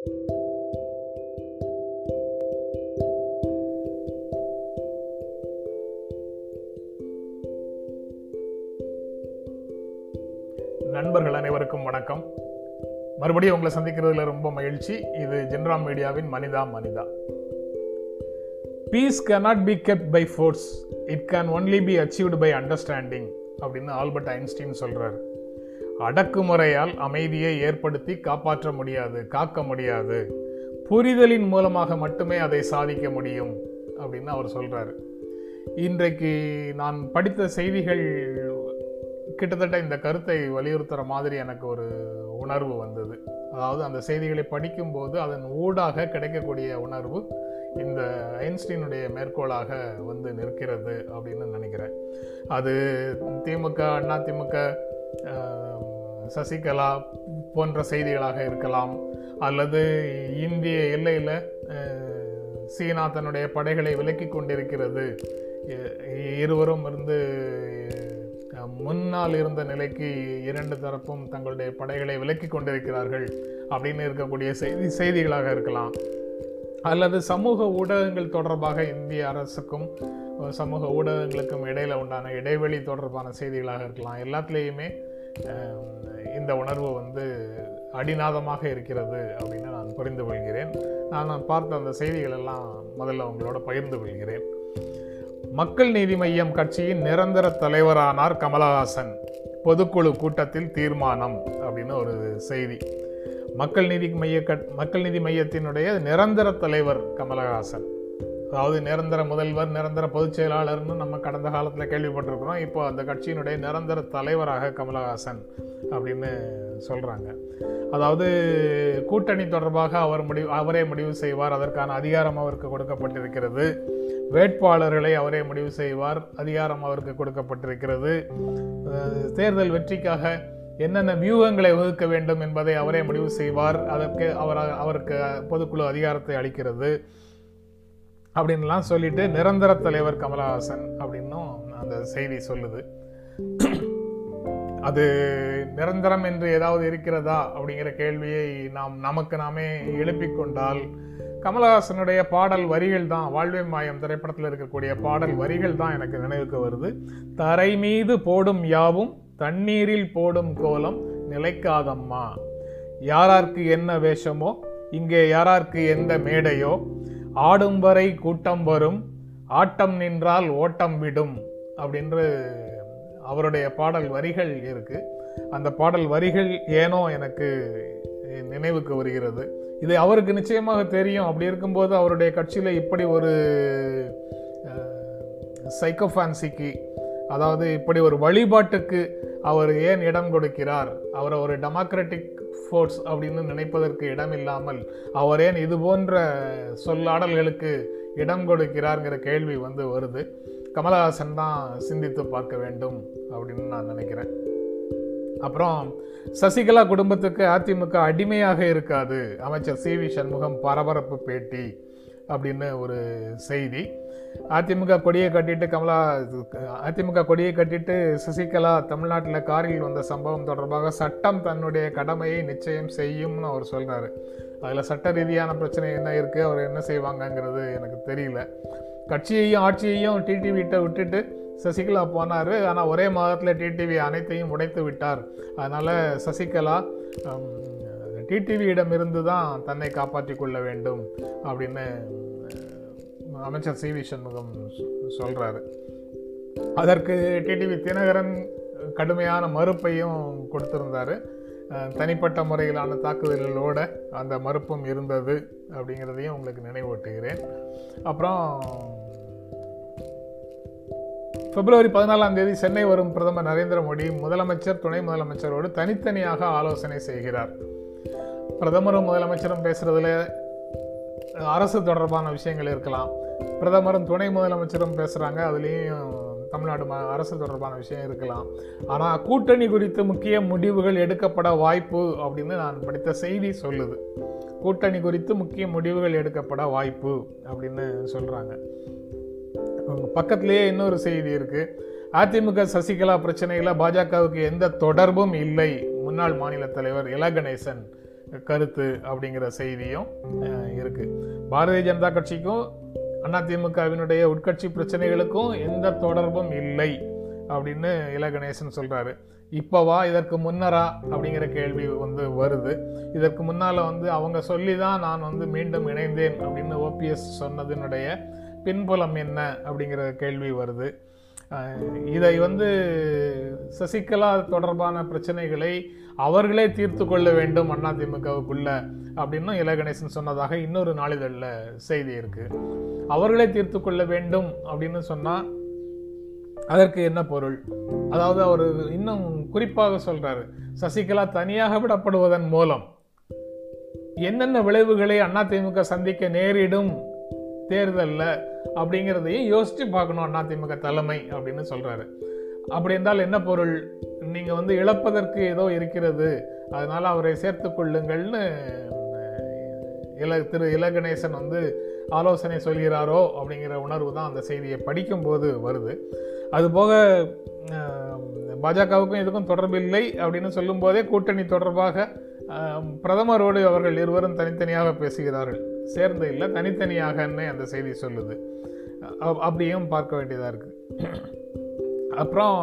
நண்பர்கள் அனைவருக்கும் வணக்கம். மறுபடியும் உங்களை சந்திக்கிறதுல ரொம்ப மகிழ்ச்சி. இது ஜென்ராம் மீடியாவின் மனிதா மனிதா. Peace cannot be kept by force it can only be achieved by understanding அப்படின்னு ஆல்பர்ட் ஐன்ஸ்டீன் சொல்றாரு. அடக்குமுறையால் அமைதியை ஏற்படுத்தி காப்பாற்ற முடியாது காக்க முடியாது. புரிதலின் மூலமாக மட்டுமே அதை சாதிக்க முடியும் அப்படின்னு அவர் சொல்கிறாரு இன்றைக்கு நான் படித்த செய்திகள் கிட்டத்தட்ட இந்த கருத்தை வலியுறுத்துகிற மாதிரி எனக்கு ஒரு உணர்வு வந்தது. அதாவது அந்த செய்திகளை படிக்கும்போது அதன் ஊடாக கிடைக்கக்கூடிய உணர்வு இந்த ஐன்ஸ்டீனுடைய மேற்கோளாக வந்து நிற்கிறது அப்படின்னு நினைக்கிறேன். அது திமுக அண்ணா திமுக சசிகலா போன்ற செய்திகளாக இருக்கலாம். அல்லது இந்திய எல்லையில் சீனா தன்னுடைய படைகளை விலக்கி கொண்டிருக்கிறது. இருவரும் இருந்து முன்னால் இருந்த நிலைக்கு இரண்டு தரப்பும் தங்களுடைய படைகளை விலக்கி கொண்டிருக்கிறார்கள் அப்படின்னு இருக்கக்கூடிய செய்தி செய்திகளாக இருக்கலாம். அல்லது சமூக ஊடகங்கள் தொடர்பாக இந்திய அரசுக்கும் சமூக ஊடகங்களுக்கும் இடையில உண்டான இடைவெளி தொடர்பான செய்திகளாக இருக்கலாம். எல்லாத்துலேயுமே இந்த உணர்வு வந்து அடிநாதமாக இருக்கிறது அப்படின்னு நான் புரிந்து கொள்கிறேன். நான் பார்த்த அந்த செய்திகள் எல்லாம் முதல்ல உங்களோட பகிர்ந்து கொள்கிறேன். மக்கள் நீதி மையம் கட்சியின் நிரந்தர தலைவரானார் கமலஹாசன். பொதுக்குழு கூட்டத்தில் தீர்மானம் அப்படின்னு ஒரு செய்தி. மக்கள் நீதி மைய கட் மக்கள் நீதி மையத்தினுடைய நிரந்தர தலைவர் கமலஹாசன். அதாவது நிரந்தர முதல்வர் நிரந்தர பொதுச் செயலாளர்னு நம்ம கடந்த காலத்தில் கேள்விப்பட்டிருக்கிறோம். இப்போ அந்த கட்சியினுடைய நிரந்தர தலைவராக கமலஹாசன் அப்படின்னு சொல்கிறாங்க அதாவது கூட்டணி தொடர்பாக அவர் முடிவு அவரே முடிவு செய்வார். அதற்கான அதிகாரம் அவருக்கு கொடுக்கப்பட்டிருக்கிறது. வேட்பாளர்களை அவரே முடிவு செய்வார். அதிகாரம் அவருக்கு கொடுக்கப்பட்டிருக்கிறது. தேர்தல் வெற்றிக்காக என்னென்ன வியூகங்களை வகுக்க வேண்டும் என்பதை அவரே முடிவு செய்வார். அதற்கு அவர் அவருக்கு பொதுக்குழு அதிகாரத்தை அளிக்கிறது. அப்படின்லாம் சொல்லிட்டு நிரந்தர தலைவர் கமலஹாசன் அப்படின்னும் அந்த செய்தி சொல்லுது. அது நிரந்தரம் என்று ஏதாவது இருக்கிறதா அப்படிங்கிற கேள்வியை நாம் நமக்கு நாமே எழுப்பிக் கொண்டால் கமலஹாசனுடைய பாடல் வரிகள் தான் வாழ்வே மாயம் திரைப்படத்தில் இருக்கக்கூடிய பாடல் வரிகள் தான் எனக்கு நினைவுக்கு வருது. தரை மீது போடும் யாவும் தண்ணீரில் போடும் கோலம் நிலைக்காதம்மா. யாரார்க்கு என்ன வேஷமோ இங்கே யாரார்க்கு எந்த மேடையோ ஆடும் வரை கூட்டம் வரும் ஆட்டம் நின்றால் ஓட்டம் விடும் அப்படின்று அவருடைய பாடல் வரிகள் இருக்கு. அந்த பாடல் வரிகள் ஏனோ எனக்கு நினைவுக்கு வருகிறது. இது அவருக்கு நிச்சயமாக தெரியும். அப்படி இருக்கும்போது அவருடைய கட்சியில் இப்படி ஒரு சைக்கோஃபான்சிக்கு அதாவது இப்படி ஒரு வழிபாட்டுக்கு அவர் ஏன் இடம் கொடுக்கிறார்? அவரை ஒரு டெமோக்ராட்டிக் ஃபோர்ஸ் அப்படின்னு நினைப்பதற்கு இடம் இல்லாமல் அவர் ஏன் இது போன்ற சொல்லாடல்களுக்கு இடம் கொடுக்கிறார்ங்கிற கேள்வி வந்து வருது. கமலஹாசன் தான் சிந்தித்து பார்க்க வேண்டும் அப்படின்னு நான் நினைக்கிறேன். அப்புறம் சசிகலா குடும்பத்துக்கு அதிமுக அடிமையாக இருக்காது. அமைச்சர் சி வி சண்முகம் பரபரப்பு பேட்டி அப்படின்னு ஒரு செய்தி. அதிமுக கொடியை கட்டிட்டு கமலா அதிமுக கொடியை கட்டிட்டு சசிகலா தமிழ்நாட்டில் காரில் வந்த சம்பவம் தொடர்பாக சட்டம் தன்னுடைய கடமையை நிச்சயம் செய்யும்னு அவர் சொல்கிறார் அதில் சட்ட ரீதியான பிரச்சனை என்ன இருக்குது அவர் என்ன செய்வாங்கங்கிறது எனக்கு தெரியல. கட்சியையும் ஆட்சியையும் டிடிவிட்ட விட்டுட்டு சசிகலா போனார். ஆனால் ஒரே மாதத்தில் டிடிவி அனைத்தையும் உடைத்து விட்டார். அதனால் சசிகலா டிடிவியிடம் இருந்து தான் தன்னை காப்பாற்றிக் கொள்ள வேண்டும் அப்படின்னு அமைச்சர் சி வி சண்முகம் சொல்கிறாரு அதற்கு டிடிவி தினகரன் கடுமையான மறுப்பையும் கொடுத்திருந்தாரு. தனிப்பட்ட முறையிலான தாக்குதல்களோட அந்த மறுப்பும் இருந்தது அப்படிங்கிறதையும் உங்களுக்கு நினைவூட்டுகிறேன். அப்புறம் பிப்ரவரி பதினாலாம் தேதி சென்னை வரும் பிரதமர் நரேந்திர மோடி முதலமைச்சர் துணை முதலமைச்சரோடு தனித்தனியாக ஆலோசனை செய்கிறார். பிரதமரும் முதலமைச்சரும் பேசுறதுல அரசு தொடர்பான விஷயங்கள் இருக்கலாம். பிரதமரும் துணை முதலமைச்சரும் பேசுகிறாங்க அதுலேயும் தமிழ்நாடு மா அரசு தொடர்பான விஷயம் இருக்கலாம். ஆனால் கூட்டணி குறித்து முக்கிய முடிவுகள் எடுக்கப்பட வாய்ப்பு அப்படின்னு நான் படித்த செய்தி சொல்லுது. கூட்டணி குறித்து முக்கிய முடிவுகள் எடுக்கப்பட வாய்ப்பு அப்படின்னு சொல்கிறாங்க பக்கத்திலேயே இன்னொரு செய்தி இருக்குது அதிமுக சசிகலா பிரச்சனையில் பாஜகவுக்கு எந்த தொடர்பும் இல்லை. முன்னாள் மாநில தலைவர் இல கணேசன் கருத்து அப்படிங்கிற செய்தியும் இருக்குது பாரதிய ஜனதா கட்சிக்கும் அதிமுகவினுடைய உட்கட்சி பிரச்சனைகளுக்கும் எந்த தொடர்பும் இல்லை அப்படின்னு இல கணேசன் சொல்கிறாரு இப்போவா இதற்கு முன்னரா அப்படிங்கிற கேள்வி வந்து வருது. இதற்கு முன்னால் வந்து அவங்க சொல்லி தான் நான் வந்து மீண்டும் இணைந்தேன் அப்படின்னு ஓபிஎஸ் சொன்னதினுடைய பின்புலம் என்ன அப்படிங்கிற கேள்வி வருது. இதை வந்து சசிகலா தொடர்பான பிரச்சனைகளை அவர்களே தீர்த்து கொள்ள வேண்டும் அதிமுகவுக்குள்ள அப்படின்னு இலகணேசன் சொன்னதாக இன்னொரு நாளிதழில் செய்தி இருக்கு. அவர்களே தீர்த்து கொள்ள வேண்டும் அப்படின்னு சொன்னால் அதற்கு என்ன பொருள்? அதாவது அவர் இன்னும் குறிப்பாக சொல்றாரு சசிகலா தனியாக விடப்படுவதன் மூலம் என்னென்ன விளைவுகளை அதிமுக சந்திக்க நேரிடும் தேர்தலில் அப்படிங்கிறதையும் யோசித்து பார்க்கணும் அதிமுக தலைமை அப்படின்னு சொல்கிறாரு அப்படி இருந்தால் என்ன பொருள்? நீங்கள் வந்து இழப்பதற்கு ஏதோ இருக்கிறது. அதனால் அவரை சேர்த்து கொள்ளுங்கள்னு இல திரு இலகணேசன் வந்து ஆலோசனை சொல்கிறாரோ அப்படிங்கிற உணர்வு தான் அந்த செய்தியை படிக்கும்போது வருது. அதுபோக பாஜகவுக்கும் இதுக்கும் தொடர்பில்லை அப்படின்னு சொல்லும்போதே கூட்டணி தொடர்பாக பிரதமரோடு அவர்கள் இருவரும் தனித்தனியாக பேசுகிறார்கள். சேர்ந்து இல்லை தனித்தனியாகன்னு அந்த செய்தி சொல்லுது. அப்படியும் பார்க்க வேண்டியதாக இருக்குது அப்புறம்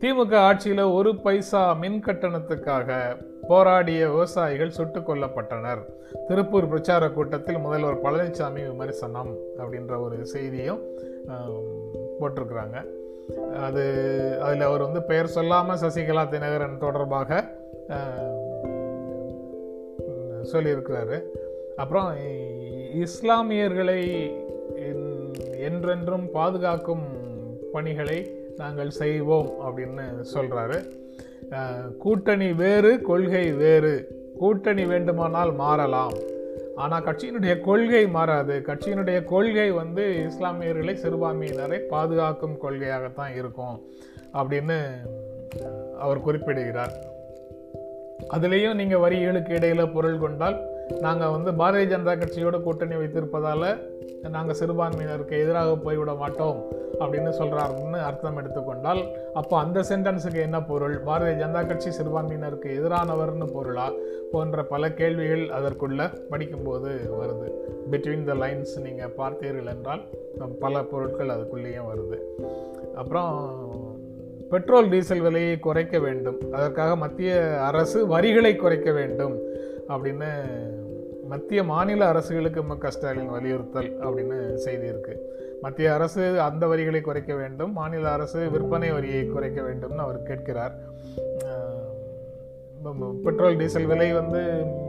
திமுக ஆட்சியில் ஒரு பைசா மின் கட்டணத்துக்காக போராடிய விவசாயிகள் சுட்டுக் கொல்லப்பட்டனர். திருப்பூர் பிரச்சார கூட்டத்தில் முதல்வர் பழனிசாமி விமர்சனம் அப்படின்ற ஒரு செய்தியும் போட்டிருக்கிறாங்க. அது அதில் அவர் வந்து பெயர் சொல்லாமல் சசிகலா தினகரன் தொடர்பாக சொல்லியிருக்கிறாரு. அப்புறம் இஸ்லாமியர்களை என்றென்றும் பாதுகாக்கும் பணிகளை நாங்கள் செய்வோம் அப்படின்னு சொல்கிறாரு கூட்டணி வேறு கொள்கை வேறு. கூட்டணி வேண்டுமானால் மாறலாம். ஆனால் கட்சியினுடைய கொள்கை மாறாது. கட்சியினுடைய கொள்கை வந்து இஸ்லாமியர்களை சிறுபான்மையினரை பாதுகாக்கும் கொள்கையாகத்தான் இருக்கும் அப்படின்னு அவர் குறிப்பிடுகிறார். அதுலேயும் நீங்கள் வரிகளுக்கு இடையில் பொருள் கொண்டால் நாங்கள் வந்து பாரதிய ஜனதா கட்சியோட கூட்டணி வைத்திருப்பதால் நாங்கள் சிறுபான்மையினருக்கு எதிராக போய்விட மாட்டோம் அப்படின்னு சொல்கிறாருன்னு அர்த்தம் எடுத்துக்கொண்டால் அப்போ அந்த சென்டென்ஸுக்கு என்ன பொருள்? பாரதிய ஜனதா கட்சி சிறுபான்மையினருக்கு எதிரானவர்னு பொருளா? போன்ற பல கேள்விகள் அதற்குள்ள படிக்கும்போது வருது. பிட்வீன் த லைன்ஸ் நீங்கள் பார்த்தீர்கள் என்றால் பல பொருட்கள் அதுக்குள்ளேயும் வருது. அப்புறம் பெட்ரோல் டீசல் விலையை குறைக்க வேண்டும். அதற்காக மத்திய அரசு வரிகளை குறைக்க வேண்டும் அப்படின்னு மத்திய மாநில அரசுகளுக்கு மு க ஸ்டாலின் வலியுறுத்தல் அப்படின்னு செய்தி இருக்கு. மத்திய அரசு அந்த வரிகளை குறைக்க வேண்டும் மாநில அரசு விற்பனை வரியை குறைக்க வேண்டும்னு அவர் கேட்கிறார். பெட்ரோல் டீசல் விலை வந்து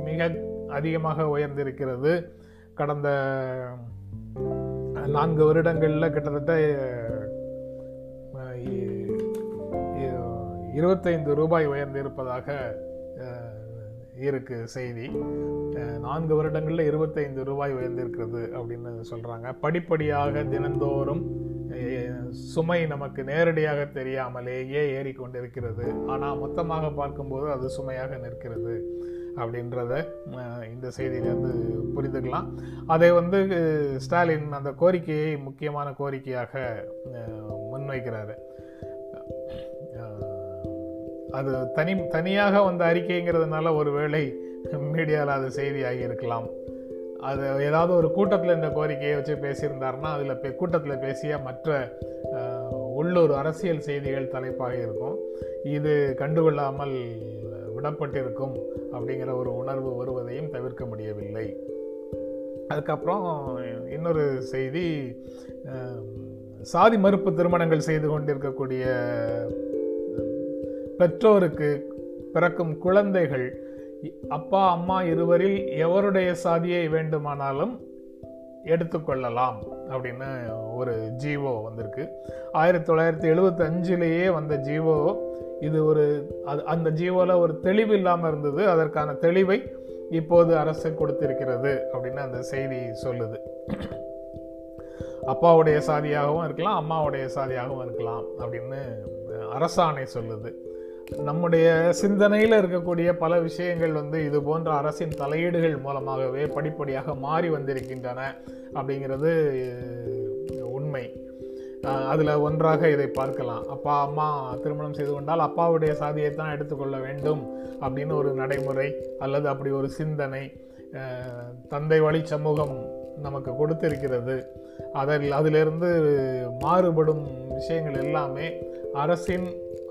மிக அதிகமாக உயர்ந்திருக்கிறது. கடந்த நான்கு வருடங்களில் கிட்டத்தட்ட இருபத்தைந்து ரூபாய் உயர்ந்திருப்பதாக இருக்கு செய்தி. நான்கு வருடங்களில் இருபத்தைந்து ரூபாய் உயர்ந்திருக்கிறது அப்படின்னு சொல்கிறாங்க படிப்படியாக தினந்தோறும் சுமை நமக்கு நேரடியாக தெரியாமலேயே ஏறிக்கொண்டிருக்கிறது. ஆனால் மொத்தமாக பார்க்கும்போது அது சுமையாக நிற்கிறது அப்படின்றத இந்த செய்தியிலேருந்து புரிந்துக்கலாம். அதை வந்து ஸ்டாலின் அந்த கோரிக்கையை முக்கியமான கோரிக்கையாக முன்வைக்கிறாரு. அது தனி தனியாக வந்த அறிக்கைங்கிறதுனால ஒருவேளை மீடியாவில் அது செய்தியாகி இருக்கலாம் அது ஏதாவது ஒரு கூட்டத்தில் இந்த கோரிக்கையை வச்சு பேசியிருந்தாருன்னா அதில் பே கூட்டத்தில் பேசிய மற்ற உள்ளூர் அரசியல் செய்திகள் தலைப்பாக இருக்கும். இது கண்டுகொள்ளாமல் விடப்பட்டிருக்கும் அப்படிங்கிற ஒரு உணர்வு வருவதையும் தவிர்க்க முடியவில்லை. அதுக்கப்புறம் இன்னொரு செய்தி சாதி மறுப்பு திருமணங்கள் செய்து கொண்டிருக்கக்கூடிய பெற்றோருக்கு பிறக்கும் குழந்தைகள் அப்பா அம்மா இருவரில் எவருடைய சாதியை வேண்டுமானாலும் எடுத்துக்கொள்ளலாம் அப்படின்னு ஒரு ஜீவோ வந்திருக்கு. ஆயிரத்தி தொள்ளாயிரத்தி எழுபத்தஞ்சிலேயே வந்த ஜீவோ இது ஒரு அது அந்த ஜீவோவில் ஒரு தெளிவு இல்லாமல் இருந்தது. அதற்கான தெளிவை இப்போது அரசு கொடுத்திருக்கிறது அப்படின்னு அந்த செய்தி சொல்லுது. அப்பாவுடைய சாதியாகவும் இருக்கலாம் அம்மாவுடைய சாதியாகவும் இருக்கலாம் அப்படின்னு அரசாணை சொல்லுது. நம்முடைய சிந்தனையில் இருக்கக்கூடிய பல விஷயங்கள் வந்து இது போன்ற அரசின் தலையீடுகள் மூலமாகவே படிப்படியாக மாறி வந்திருக்கின்றன அப்படிங்கிறது உண்மை. அதில் ஒன்றாக இதை பார்க்கலாம். அப்பா அம்மா திருமணம் செய்து கொண்டால் அப்பாவுடைய சாதியை தான் எடுத்துக்கொள்ள வேண்டும் அப்படின்னு ஒரு நடைமுறை அல்லது அப்படி ஒரு சிந்தனை தந்தை வழி சமூகம் நமக்கு கொடுத்திருக்கிறது. அதில் அதிலிருந்து மாறுபடும் விஷயங்கள் எல்லாமே அரசின்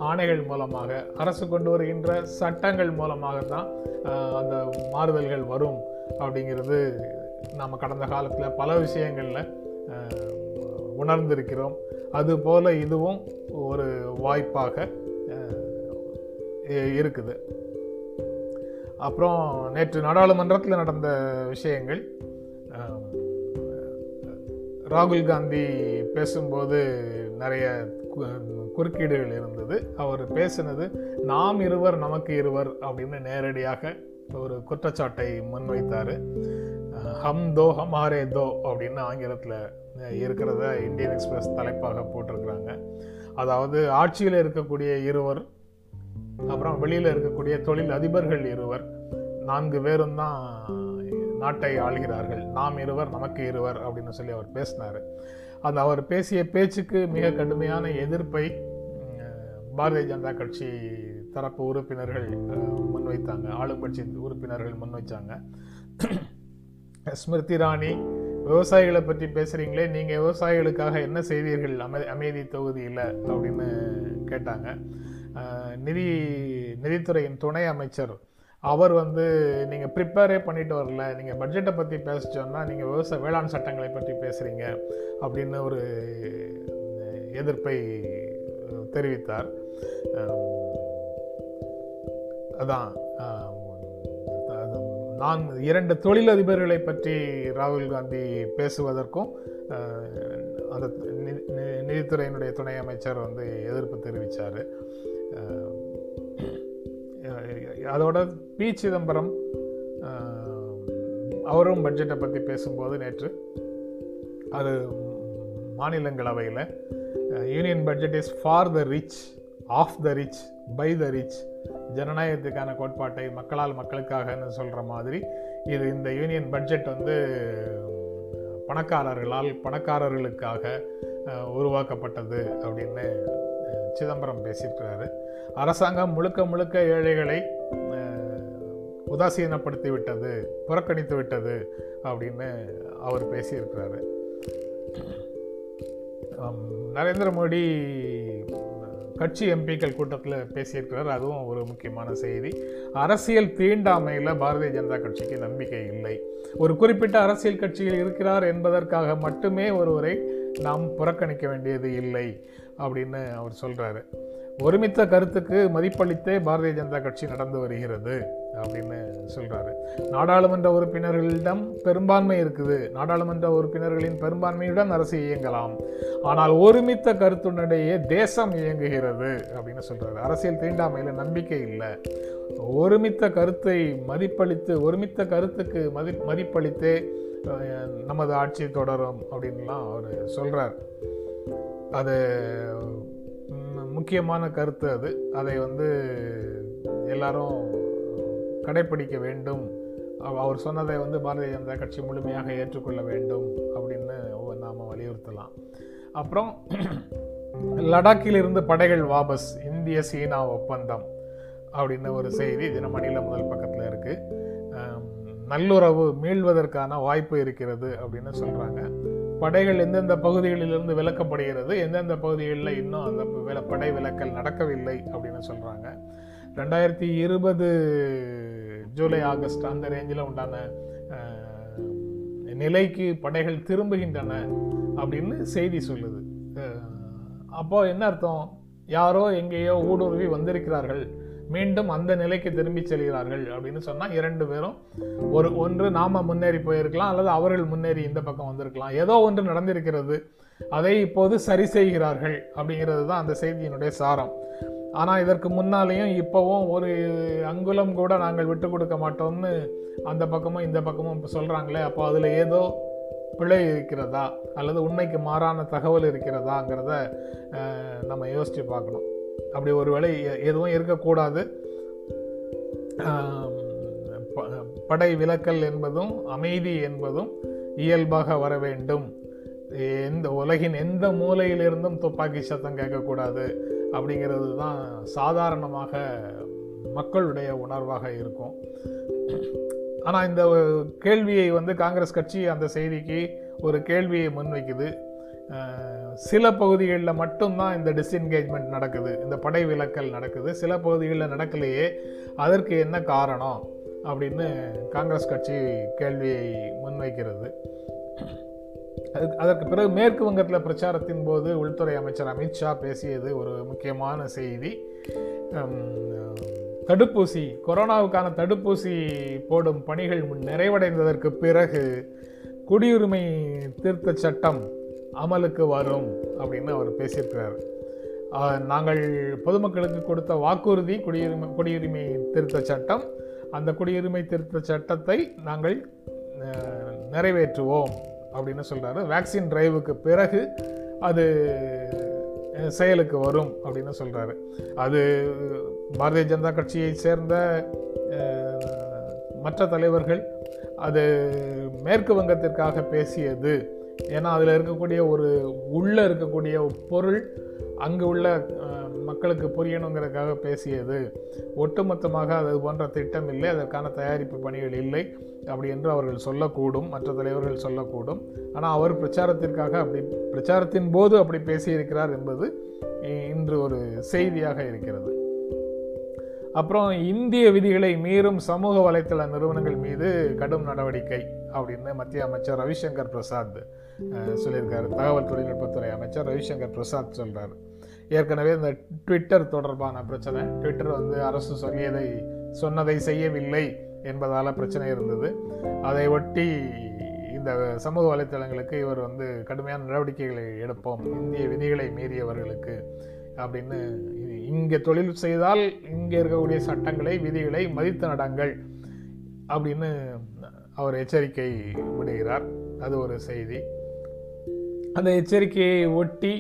ஆணைகள் மூலமாக அரசு கொண்டு வருகின்ற சட்டங்கள் மூலமாக தான் அந்த மாறுதல்கள் வரும் அப்படிங்கிறது நாம் கடந்த காலத்தில் பல விஷயங்களில் உணர்ந்திருக்கிறோம். அதுபோல் இதுவும் ஒரு வாய்ப்பாக இருக்குது. அப்புறம் நேற்று நாடாளுமன்றத்தில் நடந்த விஷயங்கள் ராகுல் காந்தி பேசும்போது நிறைய கு- குறுக்கீடுகள் இருந்தது. அவர் பேசினது நாம் இருவர் நமக்கு இருவர் அப்படின்னு நேரடியாக ஒரு குற்றச்சாட்டை முன்வைத்தார். ஹம் தோ ஹமாரே தோ அப்படின்னு ஆங்கிலத்தில் இருக்கிறத இந்தியன் எக்ஸ்பிரஸ் தலைப்பாக போட்டிருக்கிறாங்க. அதாவது ஆட்சியில் இருக்கக்கூடிய இருவர் அப்புறம் வெளியில் இருக்கக்கூடிய தொழில் அதிபர்கள் இருவர் நான்கு பேரும் தான் நாட்டை ஆளுகிறார்கள். நாம் இருவர் நமக்கு இருவர் அப்படின்னு சொல்லி அவர் பேசினார். அந்த அவர் பேசிய பேச்சுக்கு மிக கடுமையான எதிர்ப்பை பாரதிய ஜனதா கட்சி தரப்பு உறுப்பினர்கள் முன்வைத்தாங்க. முன்வைத்தாங்க ஆளுங்கட்சி உறுப்பினர்கள் முன்வைச்சாங்க. ஸ்மிருதி இராணி விவசாயிகளை பற்றி பேசுகிறீங்களே நீங்கள் விவசாயிகளுக்காக என்ன செய்தீர்கள் அமை அமைதி தொகுதியில் அப்படின்னு கேட்டாங்க. நிதி நிதித்துறையின் துணை அமைச்சர் அவர் வந்து நீங்கள் ப்ரிப்பேரே பண்ணிட்டு வரல. நீங்கள் பட்ஜெட்டை பற்றி பேச சொன்னால் நீங்கள் விவசாய வேளாண் சட்டங்களை பற்றி பேசுகிறீங்க அப்படின்னு ஒரு எதிர்ப்பை தெரிவித்தார். அதான் அது நான் இரண்டு தொழிலதிபர்களை பற்றி ராகுல் காந்தி பேசுவதற்கும் அந்த நி- நி- நிதித்துறையினுடைய துணை அமைச்சர் வந்து எதிர்ப்பு தெரிவித்தார் அதோட பி சிதம்பரம் அவரும் பட்ஜெட்டை பற்றி பேசும்போது நேற்று அது மாநிலங்களவையில் union budget is for the rich of the rich by the rich ஜனநாயகத்துக்கான கோட்பாட்டை மக்களால் மக்களுக்காகன்னு சொல்கிற மாதிரி இது இந்த யூனியன் பட்ஜெட் வந்து பணக்காரர்களால் பணக்காரர்களுக்காக உருவாக்கப்பட்டது அப்படின்னு சிதம்பரம் பேசியிருக்கிறாரு. அரசாங்கம் முழுக்க முழுக்க ஏழைகளை உதாசீனப்படுத்தி விட்டது புறக்கணித்து விட்டது அப்படின்னு அவர் பேசியிருக்கிறாரு. நரேந்திர மோடி கட்சி எம்பிக்கள் கூட்டத்தில் பேசியிருக்கிறார். அதுவும் ஒரு முக்கியமான செய்தி. அரசியல் தீண்டாமையில் பாரதிய ஜனதா கட்சிக்கு நம்பிக்கை இல்லை. ஒரு குறிப்பிட்ட அரசியல் கட்சியில் இருக்கிறார் என்பதற்காக மட்டுமே ஒருவரை நாம் புறக்கணிக்க வேண்டியது இல்லை. அப்படின்னு அவர் சொல்கிறாரு ஒருமித்த கருத்துக்கு மதிப்பளித்தே பாரதிய ஜனதா கட்சி நடந்து வருகிறது அப்படின்னு சொல்கிறாரு நாடாளுமன்ற உறுப்பினர்களிடம் பெரும்பான்மை இருக்குது. நாடாளுமன்ற உறுப்பினர்களின் பெரும்பான்மையுடன் அரசு இயங்கலாம். ஆனால் ஒருமித்த கருத்துடனேயே தேசம் இயங்குகிறது அப்படின்னு சொல்கிறாரு அரசியல் தீண்டாமையில நம்பிக்கை இல்லை. ஒருமித்த கருத்தை மதிப்பளித்து ஒருமித்த கருத்துக்கு மதி மதிப்பளித்தே நமது ஆட்சி தொடரும் அப்படின்லாம் அவர் சொல்கிறார் அது முக்கியமான கருத்து அது. அதை வந்து எல்லாரும் கடைப்பிடிக்க வேண்டும். அவர் சொன்னதை வந்து பாரதிய ஜனதா கட்சி முழுமையாக ஏற்றுக்கொள்ள வேண்டும் அப்படின்னு நாம் வலியுறுத்தலாம். அப்புறம் லடாக்கில் இருந்து படைகள் வாபஸ் இந்திய சீனா ஒப்பந்தம் அப்படின்னு ஒரு செய்தி தினமணியில் முதல் பக்கத்தில் இருக்குது நல்லுறவு மீள்வதற்கான வாய்ப்பு இருக்கிறது அப்படின்னு சொல்கிறாங்க படைகள் எந்தெந்த பகுதிகளிலிருந்து விலக்கப்படுகிறது எந்தெந்த பகுதிகளில் இன்னும் அந்த வில படை விலக்கல் நடக்கவில்லை அப்படின்னு சொல்கிறாங்க ரெண்டாயிரத்தி இருபது ஜூலை ஆகஸ்ட் அந்த ரேஞ்சில் உண்டான நிலைக்கு படைகள் திரும்புகின்றன அப்படின்னு செய்தி சொல்லுது. அப்போது என்ன அர்த்தம்? யாரோ எங்கேயோ ஊடுருவி வந்திருக்கிறார்கள். மீண்டும் அந்த நிலைக்கு திரும்பி செல்கிறார்கள் அப்படின்னு சொன்னால் இரண்டு பேரும் ஒரு ஒன்று நாம் முன்னேறி போயிருக்கலாம் அல்லது அவர்கள் முன்னேறி இந்த பக்கம் வந்திருக்கலாம். ஏதோ ஒன்று நடந்திருக்கிறது அதை இப்போது சரி செய்கிறார்கள் அப்படிங்கிறது தான் அந்த செய்தியினுடைய சாரம். ஆனால் இதற்கு முன்னாலேயும் இப்போவும் ஒரு அங்குலம் கூட நாங்கள் விட்டு கொடுக்க மாட்டோம்னு அந்த பக்கமும் இந்த பக்கமும் இப்போ சொல்கிறாங்களே அப்போ அதில் ஏதோ பிழை இருக்கிறதா அல்லது உண்மைக்கு மாறான தகவல் இருக்கிறதாங்கிறத நம்ம யோசித்து பார்க்கணும். அப்படி ஒரு வேலை எதுவும் இருக்கக்கூடாது. ப- படை விலக்கல் என்பதும் அமைதி என்பதும் இயல்பாக வர வேண்டும். எந்த உலகின் எந்த மூலையிலிருந்தும் துப்பாக்கி சத்தம் கேட்கக்கூடாது அப்படிங்கிறது தான் சாதாரணமாக மக்களுடைய உணர்வாக இருக்கும். ஆனால் இந்த கேள்வியை வந்து காங்கிரஸ் கட்சி அந்த செய்திக்கு ஒரு கேள்வியை முன்வைக்குது. சில பகுதிகளில் மட்டும்தான் இந்த டிஸ்என்கேஜ்மெண்ட் நடக்குது இந்த படை விலக்கல் நடக்குது. சில பகுதிகளில் நடக்கலையே அதற்கு என்ன காரணம் அப்படின்னு காங்கிரஸ் கட்சி கேள்வியை முன்வைக்கிறது. அதுக்கு அதற்கு பிறகு மேற்கு வங்கத்தில் பிரச்சாரத்தின் போது உள்துறை அமைச்சர் அமித்ஷா பேசியது ஒரு முக்கியமான செய்தி. தடுப்பூசி கொரோனாவுக்கான தடுப்பூசி போடும் பணிகள் நிறைவடைந்ததற்கு பிறகு குடியுரிமை திருத்த சட்டம் அமலுக்கு வரும் அப்படின்னு அவர் பேசியிருக்கிறார். நாங்கள் பொதுமக்களுக்கு கொடுத்த வாக்குறுதி குடியுரிமை குடியுரிமை திருத்த சட்டம் அந்த குடியுரிமை திருத்த சட்டத்தை நாங்கள் நிறைவேற்றுவோம் அப்படின்னு சொல்கிறாரு வேக்சின் டிரைவுக்கு பிறகு அது செயலுக்கு வரும் அப்படின்னு சொல்கிறாரு அது பாரதிய ஜனதா கட்சியை சேர்ந்த மற்ற தலைவர்கள் அது மேற்கு வங்கத்திற்காக பேசியது ஏன்னா அதில் இருக்கக்கூடிய ஒரு உள்ள இருக்கக்கூடிய பொருள் அங்கு உள்ள மக்களுக்கு புரியணுங்கிறதுக்காக பேசியது. ஒட்டுமொத்தமாக அது போன்ற திட்டம் இல்லை அதற்கான தயாரிப்பு பணிகள் இல்லை அப்படி என்று அவர்கள் சொல்லக்கூடும் மற்ற தலைவர்கள் சொல்லக்கூடும். ஆனால் அவர் பிரச்சாரத்திற்காக அப்படி பிரச்சாரத்தின் போது அப்படி பேசியிருக்கிறார் என்பது இன்று ஒரு செய்தியாக இருக்கிறது. அப்புறம் இந்திய விதிகளை மீறும் சமூக வலைத்தள நிறுவனங்கள் மீது கடும் நடவடிக்கை அப்படின்னு மத்திய அமைச்சர் ரவிசங்கர் பிரசாத் சொல்லியிருக்காரு. தகவல் தொழில்நுட்பத்துறை அமைச்சர் ரவிசங்கர் பிரசாத் சொல்கிறார் ஏற்கனவே இந்த ட்விட்டர் தொடர்பான பிரச்சனை ட்விட்டர் வந்து அரசு சொல்லியதை சொன்னதை செய்யவில்லை என்பதால் பிரச்சனை இருந்தது. அதை ஒட்டி இந்த சமூக வலைத்தளங்களுக்கு இவர் வந்து கடுமையான நடவடிக்கைகளை எடுப்போம் இந்திய விதிகளை மீறியவர்களுக்கு அப்படின்னு இங்கே தொழில் செய்தால் இங்கே இருக்கக்கூடிய சட்டங்களை விதிகளை மதித்து நடங்கள் அப்படின்னு அவர் எச்சரிக்கை விடுகிறார். அது ஒரு செய்தி. அந்த எச்சரிக்கையை ஒட்டி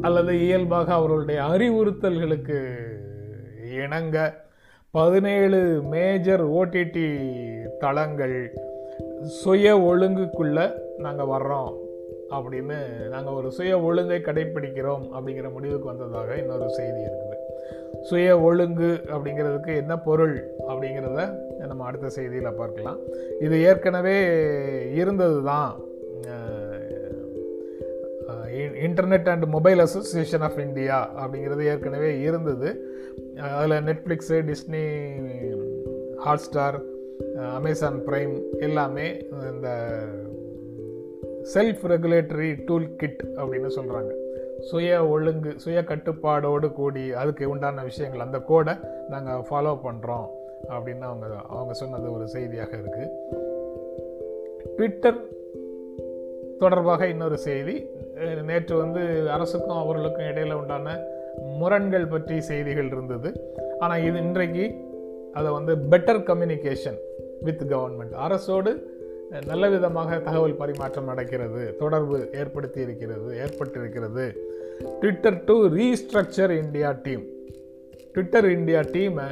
அல்லது இயல்பாக அவர்களுடைய அறிவுறுத்தல்களுக்கு இணங்க பதினேழு மேஜர் ஓடிடி தளங்கள் சுய ஒழுங்குக்குள்ள நாங்கள் வர்றோம் அப்படின்னு நாங்கள் ஒரு சுய ஒழுங்கை கடைப்பிடிக்கிறோம் அப்படிங்கிற முடிவுக்கு வந்ததாக இன்னொரு செய்தி இருக்குது. சுய ஒழுங்கு அப்படிங்கிறதுக்கு என்ன பொருள் அப்படிங்கிறத நம்ம அடுத்த செய்தியில் பார்க்கலாம். இது ஏற்கனவே இருந்தது தான் internet and mobile association of India அப்படிங்கிறது ஏற்கனவே இருந்தது. அதில் Netflix Disney Hotstar Amazon Prime எல்லாமே இந்த செல்ஃப் ரெகுலேட்டரி டூல் கிட் அப்படின்னு சொல்கிறாங்க சுய ஒழுங்கு சுய கட்டுப்பாடோடு கூடி அதுக்கு உண்டான விஷயங்கள் அந்த கோடை நாங்கள் ஃபாலோ பண்ணுறோம் அப்படின்னு அவங்க அவங்க சொன்னது ஒரு செய்தியாக இருக்குது ட்விட்டர் தொடர்பாக இன்னொரு செய்தி. நேற்று வந்து அரசுக்கும் அவர்களுக்கும் இடையில் உண்டான முரண்கள் பற்றி செய்திகள் இருந்தது. ஆனால் இது இன்றைக்கு அதை வந்து பெட்டர் கம்யூனிகேஷன் வித் கவர்மெண்ட் அரசோடு நல்ல விதமாக தகவல் பரிமாற்றம் நடக்கிறது தொடர்பு ஏற்படுத்தி இருக்கிறது ஏற்பட்டிருக்கிறது. Twitter to restructure India team Twitter India டீமை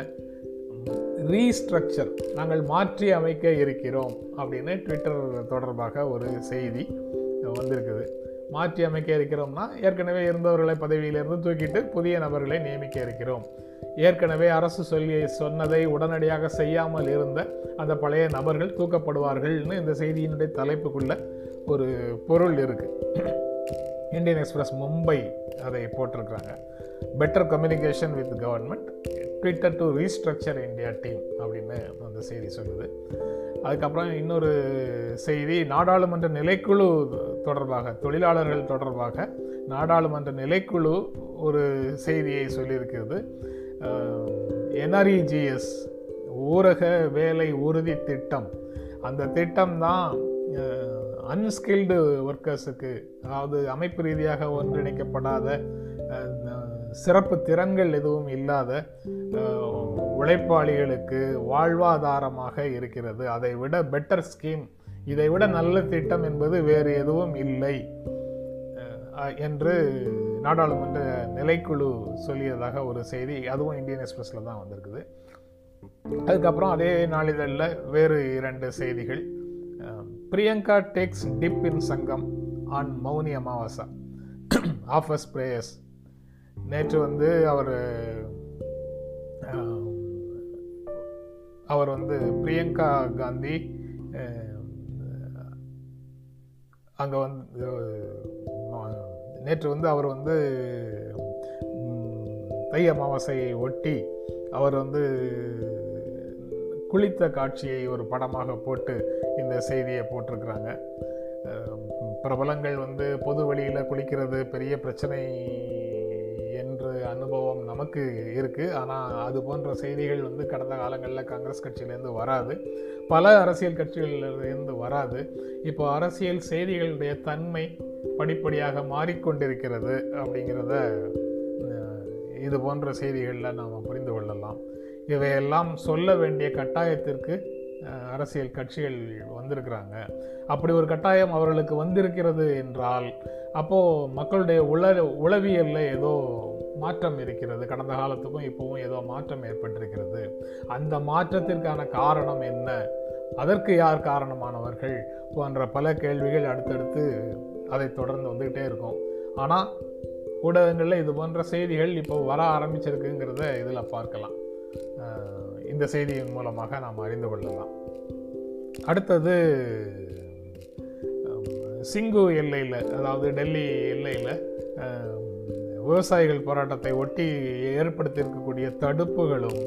ரீஸ்ட்ரக்சர் நாங்கள் மாற்றி அமைக்க இருக்கிறோம் அப்படின்னு ட்விட்டர் தொடர்பாக ஒரு செய்தி. வந்திருக்குது. மாற்றி அமைக்க இருக்கிறோம்னா ஏற்கனவே இருந்தவர்களை பதவியிலிருந்து தூக்கிட்டு புதிய நபர்களை நியமிக்க இருக்கிறோம். ஏற்கனவே அரசு சொல்லி சொன்னதை உடனடியாக செய்யாமல் இருந்த அந்த பழைய நபர்கள் தூக்கப்படுவார்கள்னு இந்த செய்தியினுடைய தலைப்புக்குள்ள ஒரு பொருள் இருக்கு. இந்தியன் எக்ஸ்பிரஸ் மும்பை அதை போட்டிருக்கிறாங்க. Better communication with government Twitter to restructure India team அப்படின்னு அந்த செய்தி சொல்லுது. அதுக்கப்புறம் இன்னொரு செய்தி நாடாளுமன்ற நிலைக்குழு தொடர்பாக தொழிலாளர்கள் தொடர்பாக நாடாளுமன்ற நிலைக்குழு ஒரு செய்தியை சொல்லியிருக்கிறது. என்ஆர்இஜிஎஸ் ஊரக வேலை உறுதி திட்டம். அந்த திட்டம் தான் அன்ஸ்கில்டு ஒர்க்கர்ஸுக்கு அதாவது அமைப்பு ரீதியாக ஒன்றிணைக்கப்படாத அஹ், சிறப்பு திறன்கள் எதுவும் இல்லாத உழைப்பாளிகளுக்கு வாழ்வாதாரமாக இருக்கிறது. அதை விட பெட்டர் ஸ்கீம் இதை விட நல்ல திட்டம் என்பது வேறு எதுவும் இல்லை என்று நாடாளுமன்ற நிலைக்குழு சொல்லியதாக ஒரு செய்தி அதுவும் இந்தியன் எக்ஸ்பிரஸில் தான் வந்திருக்குது. அதுக்கப்புறம் அதே நாளிதழில் வேறு இரண்டு செய்திகள். Priyanka takes dip in Sangam on Mauni Amavasya offers prayers நேற்று வந்து அவர் அவர் வந்து பிரியங்கா காந்தி அங்கே வந்து நேற்று வந்து அவர் வந்து தை அமாவாசையை ஒட்டி அவர் வந்து குளித்த காட்சியை ஒரு படமாக போட்டு இந்த செய்தியை போட்டிருக்கிறாங்க. பிரபலங்கள் வந்து பொது வழியில் குளிக்கிறது பெரிய பிரச்சனை அனுபவம் நமக்கு இருக்குது ஆனால் அது போன்ற செய்திகள் வந்து கடந்த காலங்களில் காங்கிரஸ் கட்சியிலேருந்து வராது. பல அரசியல் கட்சிகளிலிருந்து வராது. இப்போ அரசியல் செய்திகளுடைய தன்மை படிப்படியாக மாறிக்கொண்டிருக்கிறது அப்படிங்கிறத இது போன்ற செய்திகளில் நாம் புரிந்து கொள்ளலாம். இவையெல்லாம் சொல்ல வேண்டிய கட்டாயத்திற்கு அரசியல் கட்சிகள் வந்திருக்கிறாங்க. அப்படி ஒரு கட்டாயம் அவர்களுக்கு வந்திருக்கிறது என்றால் அப்போது மக்களுடைய உள உளவியலில் ஏதோ மாற்றம் இருக்கிறது. கடந்த காலத்துக்கும் இப்போவும் ஏதோ மாற்றம் ஏற்பட்டிருக்கிறது. அந்த மாற்றத்திற்கான காரணம் என்ன? அதற்கு யார் காரணமானவர்கள்? போன்ற பல கேள்விகள் அடுத்தடுத்து அதை தொடர்ந்து வந்துக்கிட்டே இருக்கும். ஆனால் ஊடகங்களில் இது போன்ற செய்திகள் இப்போ வர ஆரம்பிச்சிருக்குங்கிறத இதில் பார்க்கலாம். இந்த செய்தியின் மூலமாக நாம் அறிந்து கொள்ளலாம். அடுத்தது சிங்கு எல்லையில் அதாவது டெல்லி எல்லையில் விவசாயிகள் போராட்டத்தை ஒட்டி ஏற்படுத்தியிருக்கக்கூடிய தடுப்புகளும்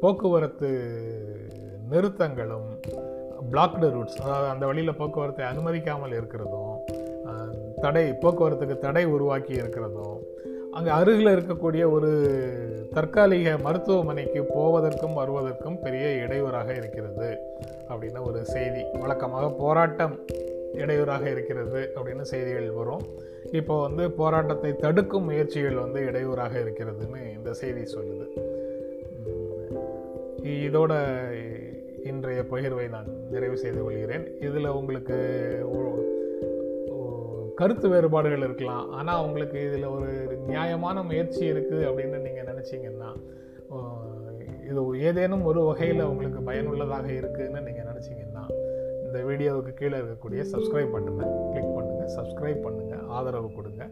போக்குவரத்து நிறுத்தங்களும் பிளாக்டு ரூட்ஸ் அதாவது அந்த வழியில் போக்குவரத்தை அனுமதிக்காமல் இருக்கிறதும் தடை போக்குவரத்துக்கு தடை உருவாக்கி இருக்கிறதும் அங்கே அருகில் இருக்கக்கூடிய ஒரு தற்காலிக மருத்துவமனைக்கு போவதற்கும் வருவதற்கும் பெரிய இடையூறாக இருக்கிறது அப்படின்னு ஒரு செய்தி. வழக்கமாக போராட்டம். இடையூறாக இருக்கிறது அப்படின்னு செய்திகள் வரும். இப்போ வந்து போராட்டத்தை தடுக்கும் முயற்சிகள் வந்து இடையூறாக இருக்கிறதுன்னு இந்த செய்தி சொல்லுது. இதோட இன்றைய பகிர்வை நான் நிறைவு செய்து கொள்கிறேன். இதில் உங்களுக்கு கருத்து வேறுபாடுகள் இருக்கலாம். ஆனால் உங்களுக்கு இதில் ஒரு நியாயமான முயற்சி இருக்குது அப்படின்னு நீங்கள் நினச்சிங்கன்னா இது ஏதேனும் ஒரு வகையில் உங்களுக்கு பயனுள்ளதாக இருக்குதுன்னு நீங்கள் நினச்சிங்கன்னா இந்த வீடியோவுக்கு கீழே இருக்கக்கூடிய சப்ஸ்கிரைப் பட்டனை கிளிக் பண்ணுங்கள் சப்ஸ்கிரைப் பண்ணுங்கள் ஆதரவு கொடுங்க.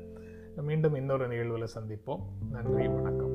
மீண்டும் இன்னொரு நிகழ்வில் சந்திப்போம். நன்றி வணக்கம்.